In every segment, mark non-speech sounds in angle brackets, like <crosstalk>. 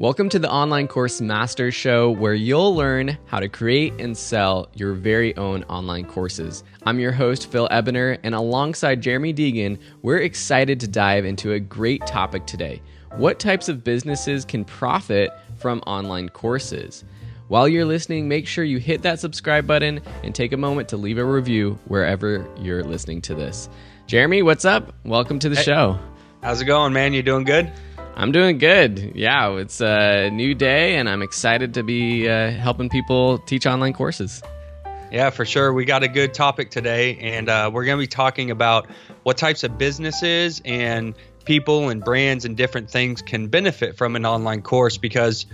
Welcome to the Online Course Masters Show, where you'll learn how to create and sell your very own online courses. I'm your host, Phil Ebiner, and alongside Jeremy Deighan, we're excited to dive into a great topic today. What types of businesses can profit from online courses? While you're listening, make sure you hit that subscribe button and take a moment to leave a review wherever you're listening to this. Jeremy, what's up? Welcome to the hey, show. How's it going, man? You doing good? I'm doing good. Yeah, it's a new day, and I'm excited to be uh, helping people teach online courses. Yeah, for sure. We got a good topic today, and uh, we're going to be talking about what types of businesses and people and brands and different things can benefit from an online course because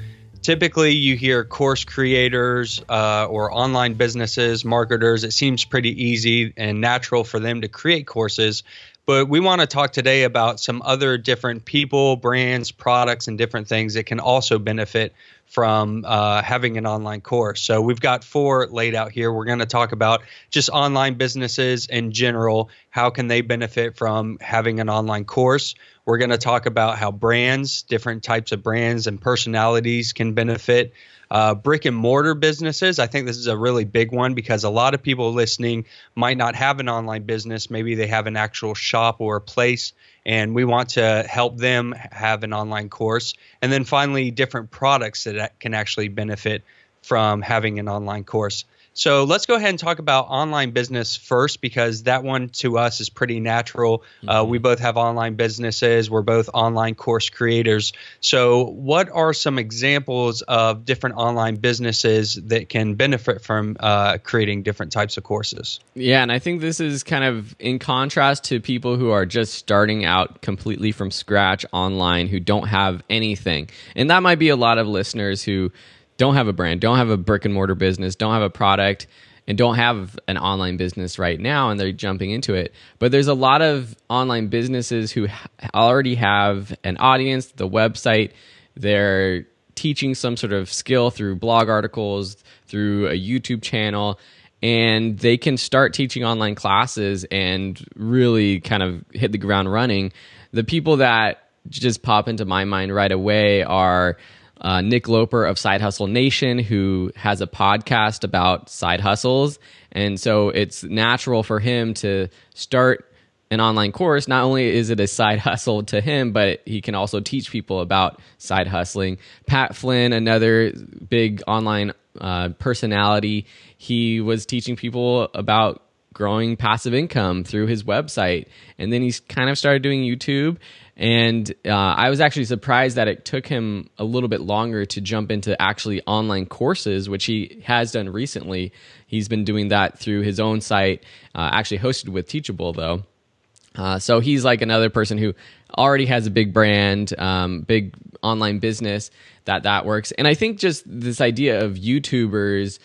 typically you hear course creators uh, or online businesses, marketers, it seems pretty easy and natural for them to create courses. But we want to talk today about some other different people, brands, products, and different things that can also benefit from uh, having an online course. So we've got four laid out here. We're going to talk about just online businesses in general. How can they benefit from having an online course? We're going to talk about how brands, different types of brands and personalities can benefit. Uh, brick and mortar businesses, I think this is a really big one because a lot of people listening might not have an online business. Maybe they have an actual shop or a place, and we want to help them have an online course. And then finally, different products that can actually benefit from having an online course. So let's go ahead and talk about online business first because that one to us is pretty natural. Uh, mm-hmm. Uh, we both have online businesses, we're both online course creators. So, what are some examples of different online businesses that can benefit from uh, creating different types of courses? Yeah, and I think this is kind of in contrast to people who are just starting out completely from scratch online who don't have anything. And that might be a lot of listeners who don't have a brand, don't have a brick and mortar business, don't have a product, and don't have an online business right now, and they're jumping into it. But there's a lot of online businesses who already have an audience, the website, they're teaching some sort of skill through blog articles, through a YouTube channel, and they can start teaching online classes and really kind of hit the ground running. The people that just pop into my mind right away are uh, Nick Loper of Side Hustle Nation, who has a podcast about side hustles. And so it's natural for him to start an online course. Not only is it a side <laughs> hustle to him, but he can also teach people about side hustling. Pat Flynn, another big online uh, personality, he was teaching people about growing passive income through his website. And then he's kind of started doing YouTube. And uh, I was actually surprised that it took him a little bit longer to jump into actually online courses, which he has done recently. He's been doing that through his own site, uh, actually hosted with Teachable, though. Uh, so he's like another person who already has a big brand, um, big online business that that works. And I think just this idea of YouTubers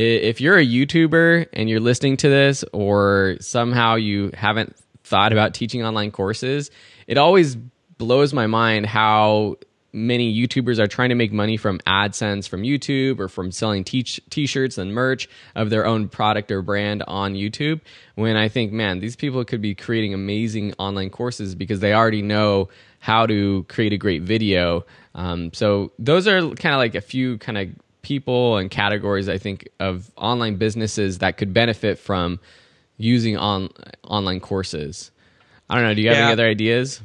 if you're a YouTuber and you're listening to this, or somehow you haven't thought about teaching online courses, it always blows my mind how many YouTubers are trying to make money from AdSense from YouTube or from selling t shirts and merch of their own product or brand on YouTube. When I think, man, these people could be creating amazing online courses because they already know how to create a great video. Um, so those are kind of like a few kind of people and categories I think of online businesses that could benefit from using on online courses. I don't know. Do you have yeah. any other ideas?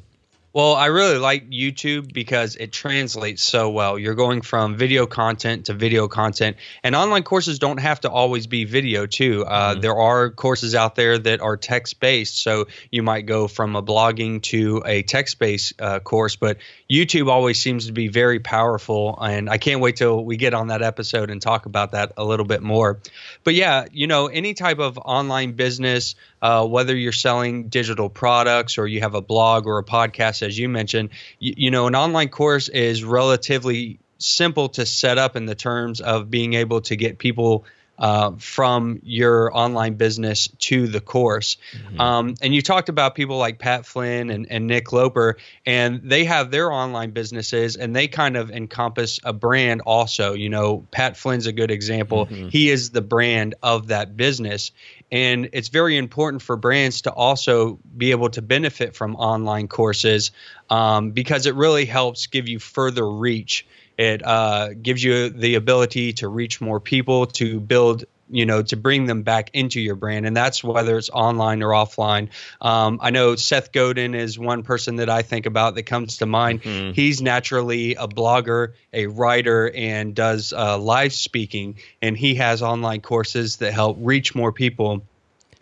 Well, I really like YouTube because it translates so well. You're going from video content to video content, and online courses don't have to always be video, too. Uh, mm-hmm. There are courses out there that are text based, so you might go from a blogging to a text based uh, course, but YouTube always seems to be very powerful, and I can't wait till we get on that episode and talk about that a little bit more. But yeah, you know, any type of online business, uh, whether you're selling digital products or you have a blog or a podcast, as you mentioned, you, you know, an online course is relatively simple to set up in the terms of being able to get people uh, from your online business to the course. Mm-hmm. Um, and you talked about people like Pat Flynn and, and Nick Loper, and they have their online businesses and they kind of encompass a brand also. You know, Pat Flynn's a good example. Mm-hmm. He is the brand of that business. And it's very important for brands to also be able to benefit from online courses um, because it really helps give you further reach It uh, gives you the ability to reach more people, to build you know to bring them back into your brand. And that's whether it's online or offline. Um, i know seth godin is one person that i think about that comes to mind. Mm-hmm. he's naturally a blogger a writer and does uh, live speaking. And he has online courses that help reach more people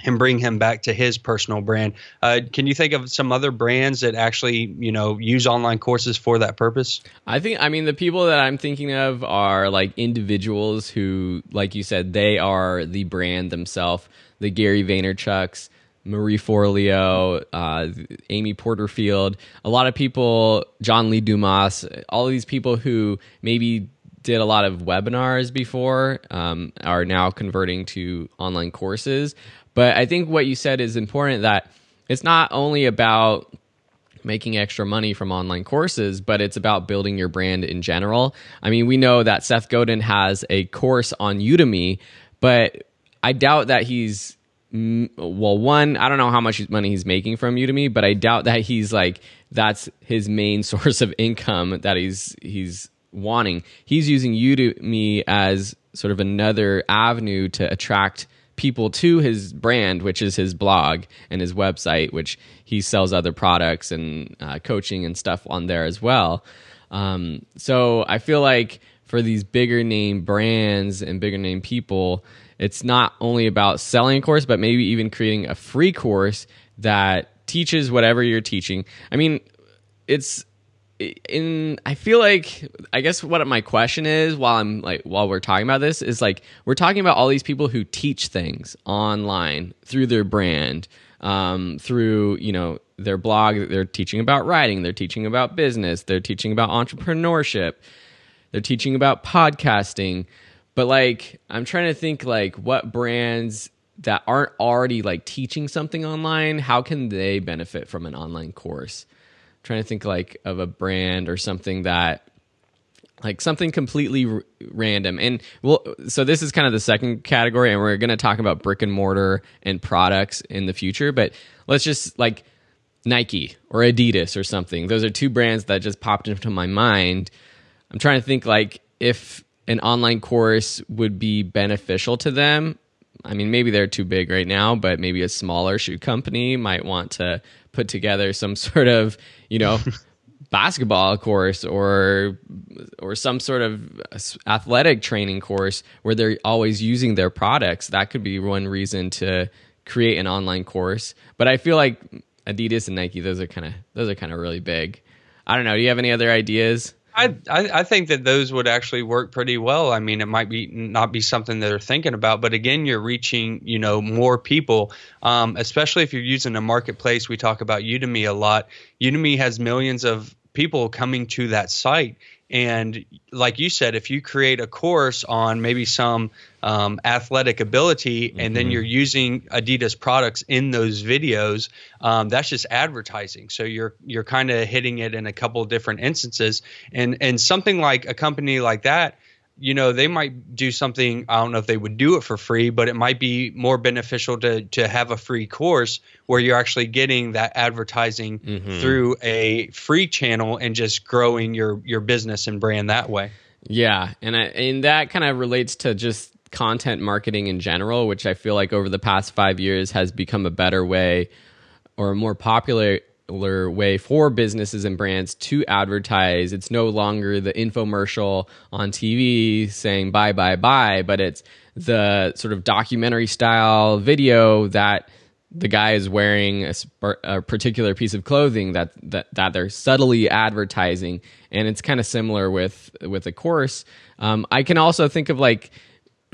and bring him back to his personal brand. Uh, can you think of some other brands that actually, you know, use online courses for that purpose? I think, I mean, the people that I'm thinking of are like individuals who, like you said, they are the brand themselves. The Gary Vaynerchuk's, Marie Forleo, uh, Amy Porterfield, a lot of people, John Lee Dumas, all these people who maybe did a lot of webinars before um, are now converting to online courses but I think what you said is important that it's not only about making extra money from online courses, but it's about building your brand in general. I mean, we know that Seth Godin has a course on Udemy, but I doubt that he's well one i don't know how much money he's making from udemy but i doubt that he's like that's his main <laughs> source of income that he's he's wanting he's using udemy as sort of another avenue to attract people to his brand, which is his blog and his website, which he sells other products and uh, coaching and stuff on there as well. Um, so I feel like for these bigger name brands and bigger name people, it's not only about selling a course, but maybe even creating a free course that teaches whatever you're teaching. I mean, it's in I feel like I guess what my question is while I'm like while we're talking about this is like we're talking about all these people who teach things online through their brand um, through you know their blog they're teaching about writing they're teaching about business they're teaching about entrepreneurship they're teaching about podcasting. But like I'm trying to think like what brands that aren't already like teaching something online how can they benefit from an online course trying to think like of a brand or something that like something completely r- random. And well so this is kind of the second category and we're going to talk about brick and mortar and products in the future but let's just like nike or adidas or something. Those are two brands that just popped into my mind. I'm trying to think like if an online course would be beneficial to them. I mean maybe they're too big right now but maybe a smaller shoe company might want to put together some sort of you know <laughs> basketball course or or some sort of athletic training course where they're always using their products. That could be one reason to create an online course. But i feel like adidas and nike those are kind of those are kind of really big. I don't know. Do you have any other ideas I, I think that those would actually work pretty well. I mean, it might be not be something that they're thinking about, but again, you're reaching you know more people, um, especially if you're using a marketplace. We talk about Udemy a lot. Udemy has millions of people coming to that site, and like you said, if you create a course on maybe some um, athletic ability mm-hmm. and then mm-hmm. you're using Adidas products in those videos, um, that's just advertising. So you're you're kind of hitting it in a couple different instances. And and something like a company like that you know they might do something i don't know if they would do it for free but it might be more beneficial to to have a free course where you're actually getting that advertising mm-hmm. through a free channel and just growing your your business and brand that way yeah and I, and that kind of relates to just content marketing in general which i feel like over the past 5 years has become a better way or a more popular way for businesses and brands to advertise. It's no longer the infomercial on TV saying buy, buy, buy, but it's the sort of documentary style video that the guy is wearing a, a particular piece of clothing that, that, that they're subtly advertising. And it's kind of similar with, with a course. Um, I can also think of like,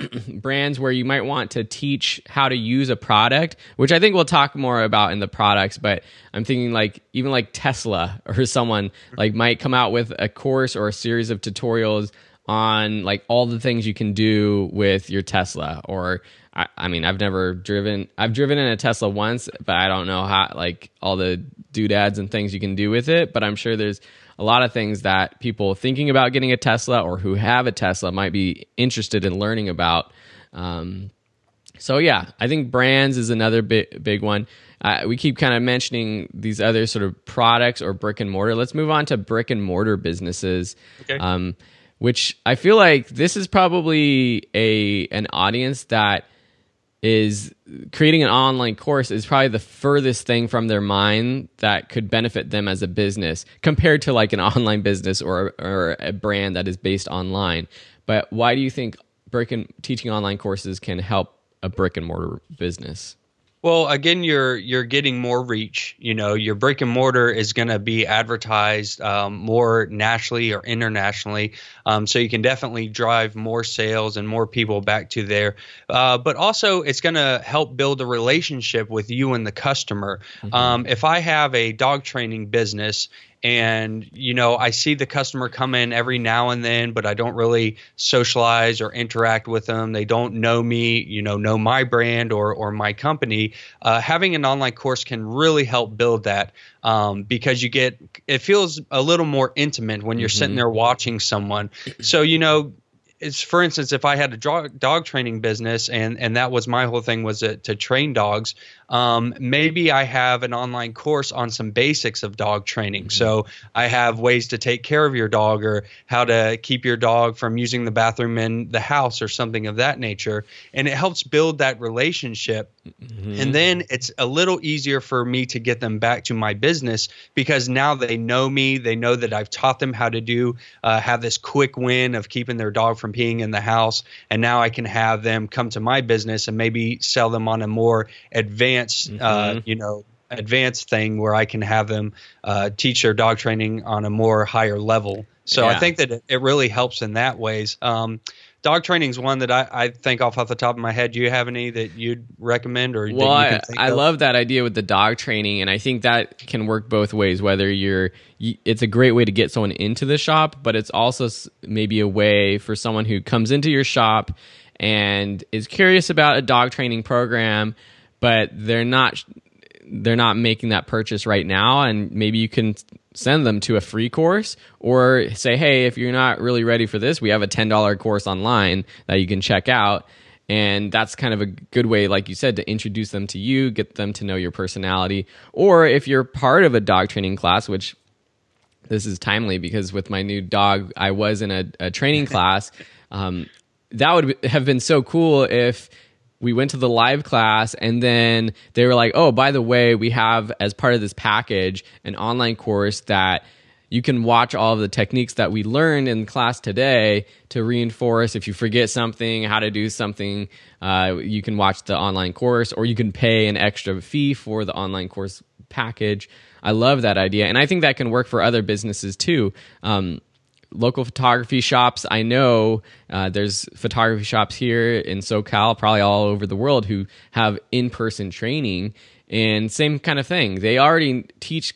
<clears throat> brands where you might want to teach how to use a product, which I think we'll talk more about in the products, but I'm thinking like even like Tesla <laughs> or someone like might come out with a course or a series of tutorials on like all the things you can do with your Tesla or I, I mean I've never driven I've driven in a Tesla once, but I don't know how like all the doodads and things you can do with it, but I'm sure there's a lot of things that people thinking about getting a Tesla or who have a Tesla might be interested in learning about. Um, so yeah, I think brands is another big big one. Uh, we keep kind of mentioning these other sort of products or brick and mortar. Let's move on to brick and mortar businesses. Okay. Um, which I feel like this is probably a an audience that is creating an online course is probably the furthest thing from their mind that could benefit them as a business compared to like an <laughs> online business or or a brand that is based online. But why do you think brick and teaching online courses can help a brick and mortar business? Well, again, you're you're getting more reach. You know, your brick and mortar is going to be advertised um, more nationally or internationally, um, so you can definitely drive more sales and more people back to there. Uh, but also, it's going to help build a relationship with you and the customer. Mm-hmm. Um, if I have a dog training business and you know i see the customer come in every now and then but i don't really socialize or interact with them. They don't know me you know know my brand or or my company. Uh, having an online course can really help build that um, because you get it feels a little more intimate when you're mm-hmm. sitting there watching someone. So you know it's for instance if i had a dog, dog training business and and that was my whole thing was to, to train dogs um, maybe I have an online course on some basics of dog training. Mm-hmm. So I have ways to take care of your dog or how to keep your dog from using the bathroom in the house or something of that nature. And it helps build that relationship. Mm-hmm. And then it's a little easier for me to get them back to my business because now they know me. They know that I've taught them how to do, uh, have this quick win of keeping their dog from peeing in the house. And now I can have them come to my business and maybe sell them on a more advanced advanced, uh, mm-hmm. uh, you know, advanced thing where I can have them uh, teach their dog training on a more higher level. So yeah. I think that it, it, really helps in that ways. Um, dog training is one that I, I, think off off the top of my head. Do you have any that you'd recommend or well, I, I love that idea with the dog training, and I think that can work both ways. Whether you're, it's a great way to get someone into the shop, but it's also maybe a way for someone who comes into your shop and is curious about a dog training program but they're not they're not making that purchase right now. And maybe you can send them to a free course or say hey if you're not really ready for this we have a $10 course online that you can check out. And that's kind of a good way like you said to introduce them to you get them to know your personality. Or if you're part of a dog training class which this is timely because with my new dog i was in a, a training <laughs> class. Um, that would have been so cool if we went to the live class and then they were like oh by the way we have as part of this package an online course that you can watch all of the techniques that we learned in class today to reinforce if you forget something how to do something uh, you can watch the online course or you can pay an extra fee for the online course package. I love that idea and i think that can work for other businesses too. Um, local photography shops. I know uh, there's photography shops here in SoCal, probably all over the world, who have in person training. And same kind of thing. They already teach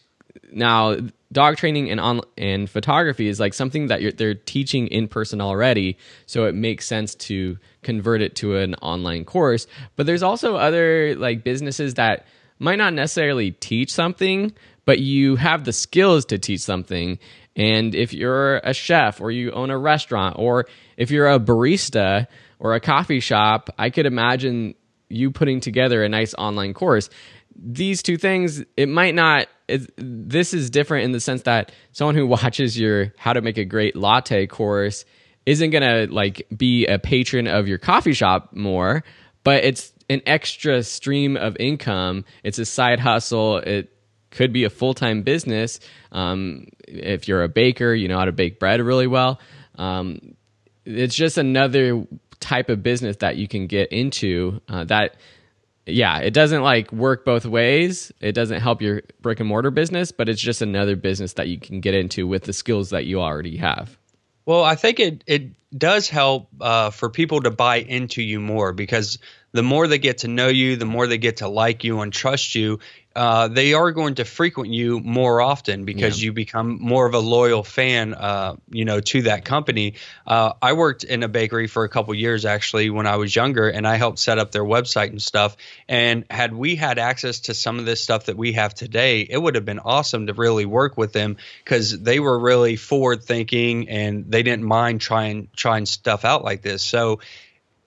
now. Dog training and on and photography is like something that they're teaching in person already, so it makes sense to convert it to an online course. But there's also other like businesses that might not necessarily teach something, but you have the skills to teach something and if you're a chef or you own a restaurant or if you're a barista or a coffee shop, I could imagine you putting together a nice online course. These two things, it might not. It, this is different in the sense that someone who <laughs> watches your how to make a great latte course isn't gonna like be a patron of your coffee shop more, but it's an extra stream of income. It's a side hustle. It could be a full time business. Um, if you're a baker, you know how to bake bread really well. Um, it's just another type of business that you can get into uh, that yeah it doesn't like work both ways it doesn't help your brick and mortar business but it's just another business that you can get into with the skills that you already have well i think it it does help uh, for people to buy into you more because the more they get to know you, the more they get to like you and trust you, uh, they are going to frequent you more often because yeah. you become more of a loyal fan, uh, you know, to that company. Uh, I worked in a bakery for a couple years actually when I was younger, and I helped set up their website and stuff. And had we had access to some of this stuff that we have today, it would have been awesome to really work with them because they were really forward thinking and they didn't mind trying trying stuff out like this. So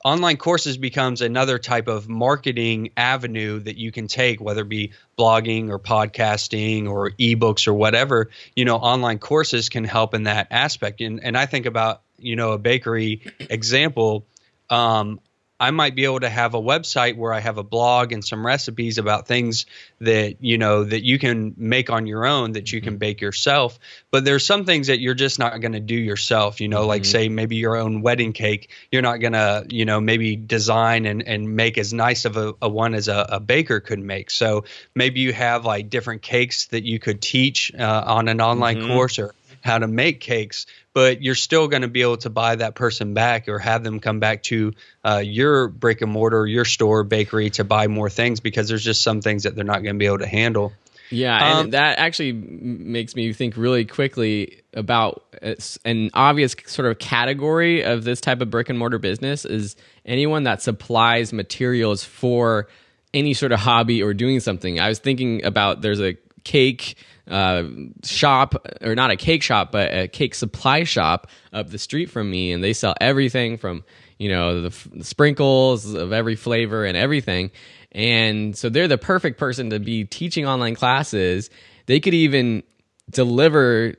online courses becomes another type of marketing avenue that you can take whether it be blogging or podcasting or ebooks or whatever you know online courses can help in that aspect. And, and i think about you know, a bakery example, um, I might be able to have a website where I have a blog and some recipes about things that you know that you can make on your own that you can mm-hmm. bake yourself. But there's some things that you're just not going to do yourself. You know, mm-hmm. like say maybe your own wedding cake. You're not going to you know maybe design and and make as nice of a, a one as a, a, baker could make. So maybe you have like different cakes that you could teach uh, on an online mm-hmm. course or how to make cakes, but you're still going to be able to buy that person back or have them come back to uh, your brick and mortar, your store, bakery to buy more things because there's just some things that they're not going to be able to handle. Yeah, um, and that actually makes me think really quickly about an obvious sort of category of this type of brick and mortar business is anyone that supplies materials for any sort of hobby or doing something. I was thinking about there's a cake uh, shop, or not a cake shop, but a cake supply shop up the street from me, and they sell everything from you know the, the sprinkles of every flavor and everything. And so they're the perfect person to be teaching online classes. They could even deliver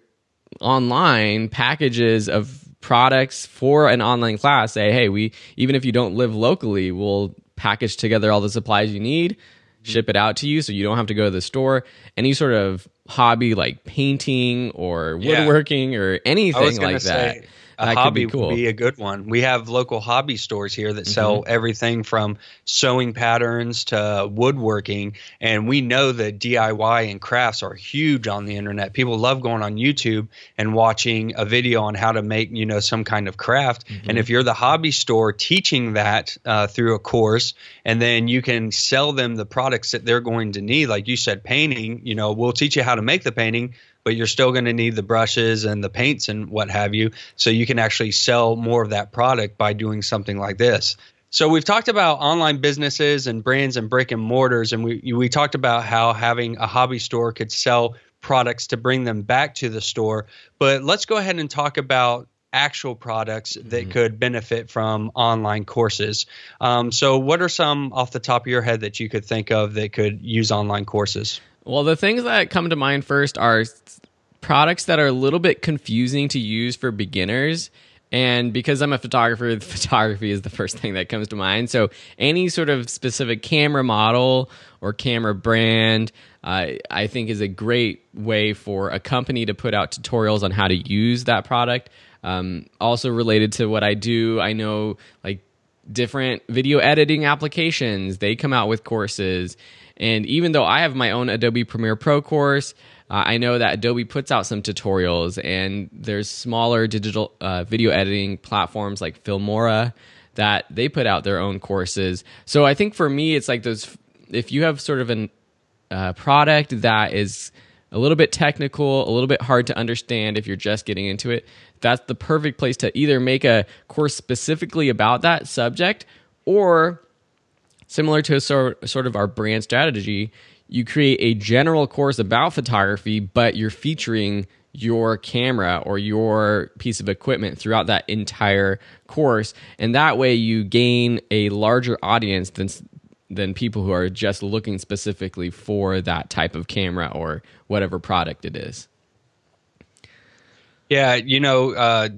online packages of products for an online class. Say, hey, we even if you don't live locally, we'll package together all the supplies you need Mm-hmm. ship it out to you so you don't have to go to the store. Any sort of hobby like painting or woodworking yeah. or anything like that. A hobby be cool. would be a good one. We have local hobby stores here that sell mm-hmm. everything from sewing patterns to woodworking, and we know that DIY and crafts are huge on the internet. People love going on YouTube and watching a video on how to make you know some kind of craft. Mm-hmm. And if you're the hobby store teaching that uh, through a course, and then you can sell them the products that they're going to need, like you said, painting. You know, we'll teach you how to make the painting but you're still going to need the brushes and the paints and what have you. So you can actually sell more of that product by doing something like this. So we've talked about online businesses and brands and brick and mortars, and we we talked about how having a hobby store could sell products to bring them back to the store. But let's go ahead and talk about actual products that mm-hmm. could benefit from online courses. Um, so, what are some off the top of your head that you could think of that could use online courses? Well, the things that come to mind first are products that are a little bit confusing to use for beginners. And because I'm a photographer, <laughs> photography is the first thing that comes to mind. So, any sort of specific camera model or camera brand, uh, I think, is a great way for a company to put out tutorials on how to use that product. Um, also, related to what I do, I know like different video editing applications, they come out with courses. And even though I have my own Adobe Premiere Pro course, uh, I know that Adobe puts out some tutorials, and there's smaller digital uh, video editing platforms like Filmora that they put out their own courses. So I think for me, it's like those. If you have sort of a uh, product that is a little bit technical, a little bit hard to understand if you're just getting into it, that's the perfect place to either make a course specifically about that subject or similar to sort, sort of our brand strategy, you create a general course about photography, but you're featuring your camera or your piece of equipment throughout that entire course. And that way you gain a larger audience than than people who are just looking specifically for that type of camera or whatever product it is. Yeah, you know, uh,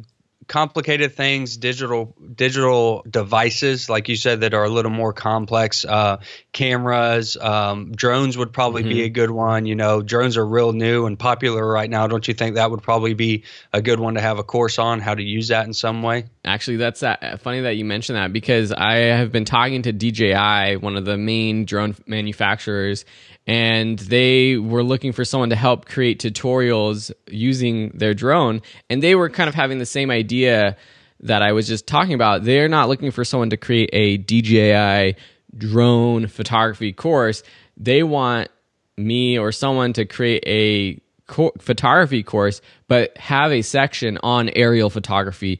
complicated things, digital digital devices, like you said, that are a little more complex. Uh, cameras, um, drones would probably mm-hmm. be a good one. You know, drones are real new and popular right now. Don't you think that would probably be a good one to have a course on how to use that in some way? Actually, that's that, funny that you mentioned that because I have been talking to DJI, one of the main drone manufacturers, and they were looking for someone to help create tutorials using their drone. And they were kind of having the same idea that I was just talking about. They're not looking for someone to create a DJI drone photography course. They want me or someone to create a co- photography course but have a section on aerial photography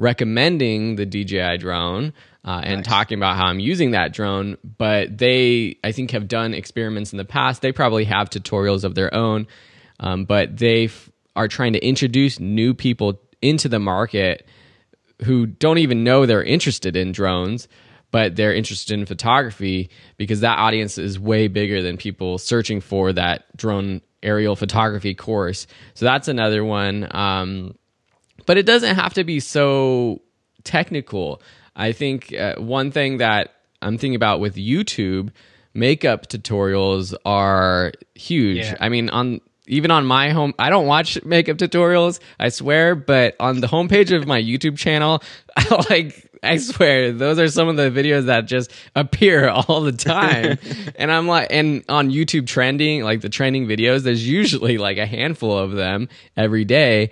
recommending the DJI drone uh, and nice. talking about how I'm using that drone. But they, I think, have done experiments in the past. They probably have tutorials of their own, um, but they f- are trying to introduce new people into the market who don't even know they're interested in drones. But they're interested in photography because that audience is way bigger than people searching for that drone aerial photography course. So that's another one. Um, but it doesn't have to be so technical. I think uh, one thing that I'm thinking about with YouTube makeup tutorials are huge. Yeah. I mean, on even on my home, I don't watch makeup tutorials, I swear, but on the homepage of my <laughs> YouTube channel, <laughs> like I swear, those are some of the videos that just appear <laughs> all the time. and I'm like, and on YouTube trending, like the trending videos, there's usually like a handful of them every day.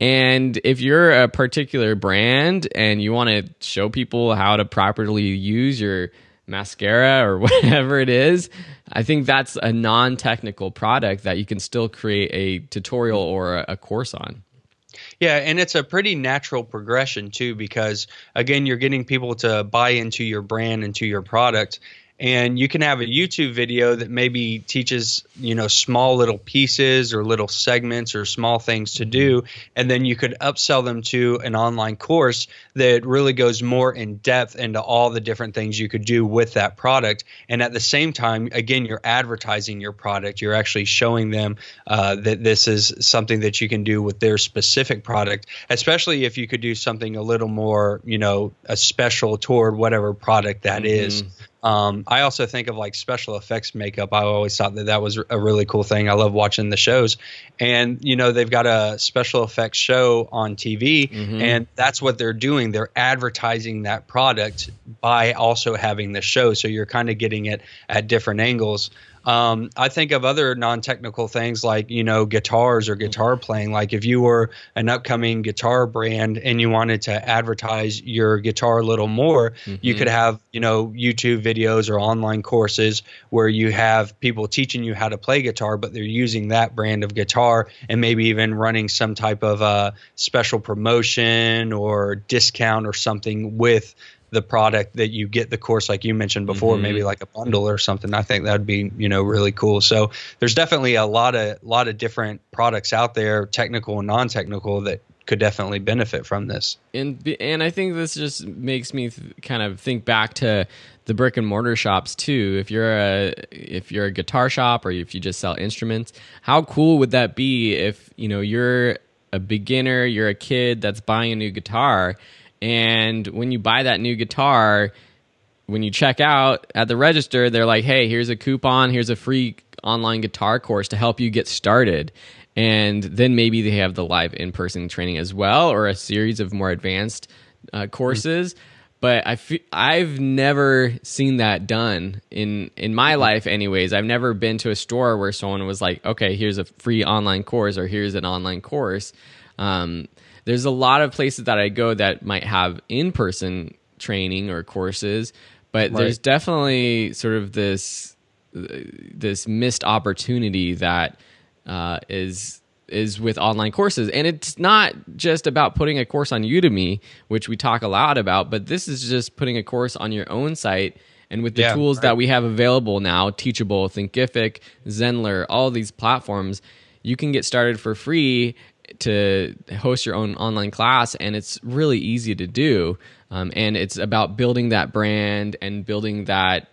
And if you're a particular brand and you want to show people how to properly use your mascara or <laughs> whatever it is, I think that's a non technical product that you can still create a tutorial or a, course on. Yeah, and it's a pretty natural progression too, because again, you're getting people to buy into your brand, and into your product, and you can have a YouTube video that maybe teaches you know small little pieces or little segments or small things to do and then you could upsell them to an online course that really goes more in depth into all the different things you could do with that product and at the same time again you're advertising your product you're actually showing them uh, that this is something that you can do with their specific product especially if you could do something a little more you know a special toward whatever product that mm-hmm. is. Um, I also think of like special effects makeup. I always thought that that was a really cool thing. I love watching the shows, and you know they've got a special effects show on TV, mm-hmm. and that's what they're doing. They're advertising that product by also having the show, so you're kind of getting it at different angles. Um, I think of other non-technical things like you know guitars or guitar playing. Like if you were an upcoming guitar brand and you wanted to advertise your guitar a little more, mm-hmm. you could have you know YouTube videos or online courses where you have people teaching you how to play guitar, but they're using that brand of guitar and maybe even running some type of uh, special promotion or discount or something with the product that you get the course like you mentioned before mm-hmm. maybe like a bundle or something i think that would be you know really cool. So there's definitely a lot of lot of different products out there technical and non-technical that could definitely benefit from this. And and i think this just makes me th- kind of think back to the brick and mortar shops too. If you're a if you're a guitar shop or if you just sell instruments how cool would that be if you know you're a beginner you're a kid that's buying a new guitar and when you buy that new guitar, when you check out at the register, they're like, hey, here's a coupon, here's a free online guitar course to help you get started. And then maybe they have the live in person training as well, or a series of more advanced uh, courses. Mm-hmm. But I f- I've never seen that done in in my mm-hmm. life, anyways. I've never been to a store where someone was like, "Okay, here's a free online course," or "Here's an online course." Um, there's a lot of places that I go that might have in person training or courses, but right. there's definitely sort of this this missed opportunity that uh, is is with online courses and it's not just about putting a course on udemy which we talk a lot about but this is just putting a course on your own site and with the yeah, tools right. that we have available now teachable thinkific zenler all these platforms you can get started for free to host your own online class, and it's really easy to do. Um, and it's about building that brand and building that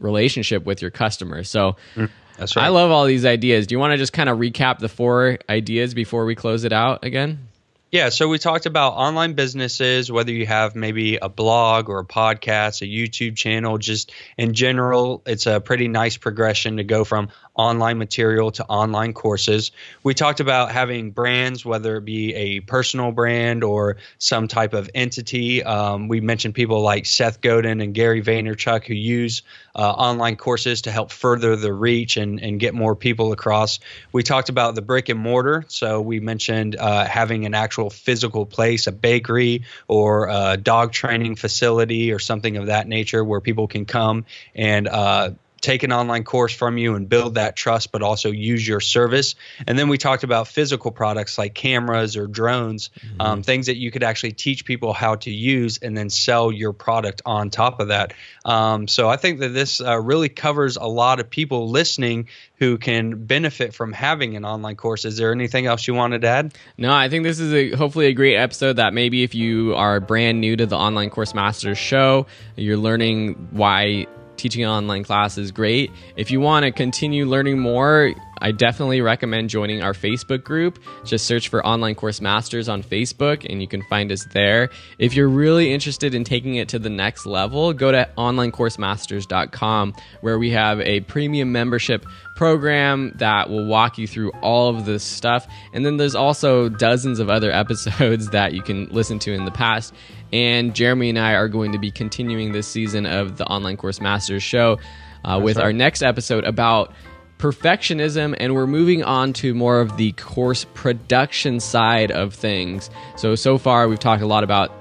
relationship with your customers. So. Mm, right. I love all these ideas. Do you want to just kind of recap the four ideas before we close it out again? Yeah, so we talked about online businesses, whether you have maybe a blog or a podcast, a YouTube channel, just in general, it's a pretty nice progression to go from online material to online courses. We talked about having brands, whether it be a personal brand or some type of entity. Um, we mentioned people like Seth Godin and Gary Vaynerchuk who use uh, online courses to help further the reach and, and get more people across. We talked about the brick and mortar. So we mentioned uh, having an actual physical place, a bakery or a dog training facility or something of that nature where people can come and uh, take an online course from you and build that trust, but also use your service. And then we talked about physical products like cameras or drones, mm-hmm. um, things that you could actually teach people how to use and then sell your product on top of that. Um, so I think that this uh, really covers a lot of people listening who can benefit from having an online course. Is there anything else you wanted to add? No, I think this is a, hopefully a great episode that maybe if you are brand new to the Online Course Masters show, you're learning why teaching online class is great. If you want to continue learning more, I definitely recommend joining our Facebook group. Just search for Online Course Masters on Facebook and you can find us there. If you're really interested in taking it to the next level, go to onlinecoursemasters.com where we have a premium membership program that will walk you through all of this stuff. And then there's also dozens of other <laughs> episodes that you can listen to in the past. And Jeremy and I are going to be continuing this season of the Online Course Masters show uh, with right. our next episode about perfectionism and we're moving on to more of the course production side of things so so far we've talked a lot about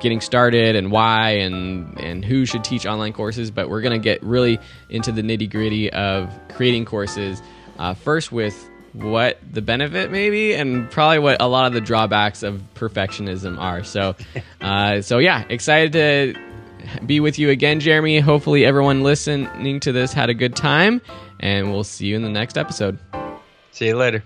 getting started and why and and who should teach online courses but we're going to get really into the nitty gritty of creating courses uh, first with what the benefit maybe and probably what a lot of the drawbacks of perfectionism are. So <laughs> uh, so yeah excited to be with you again jeremy. Hopefully everyone listening to this had a good time and we'll see you in the next episode. See you later.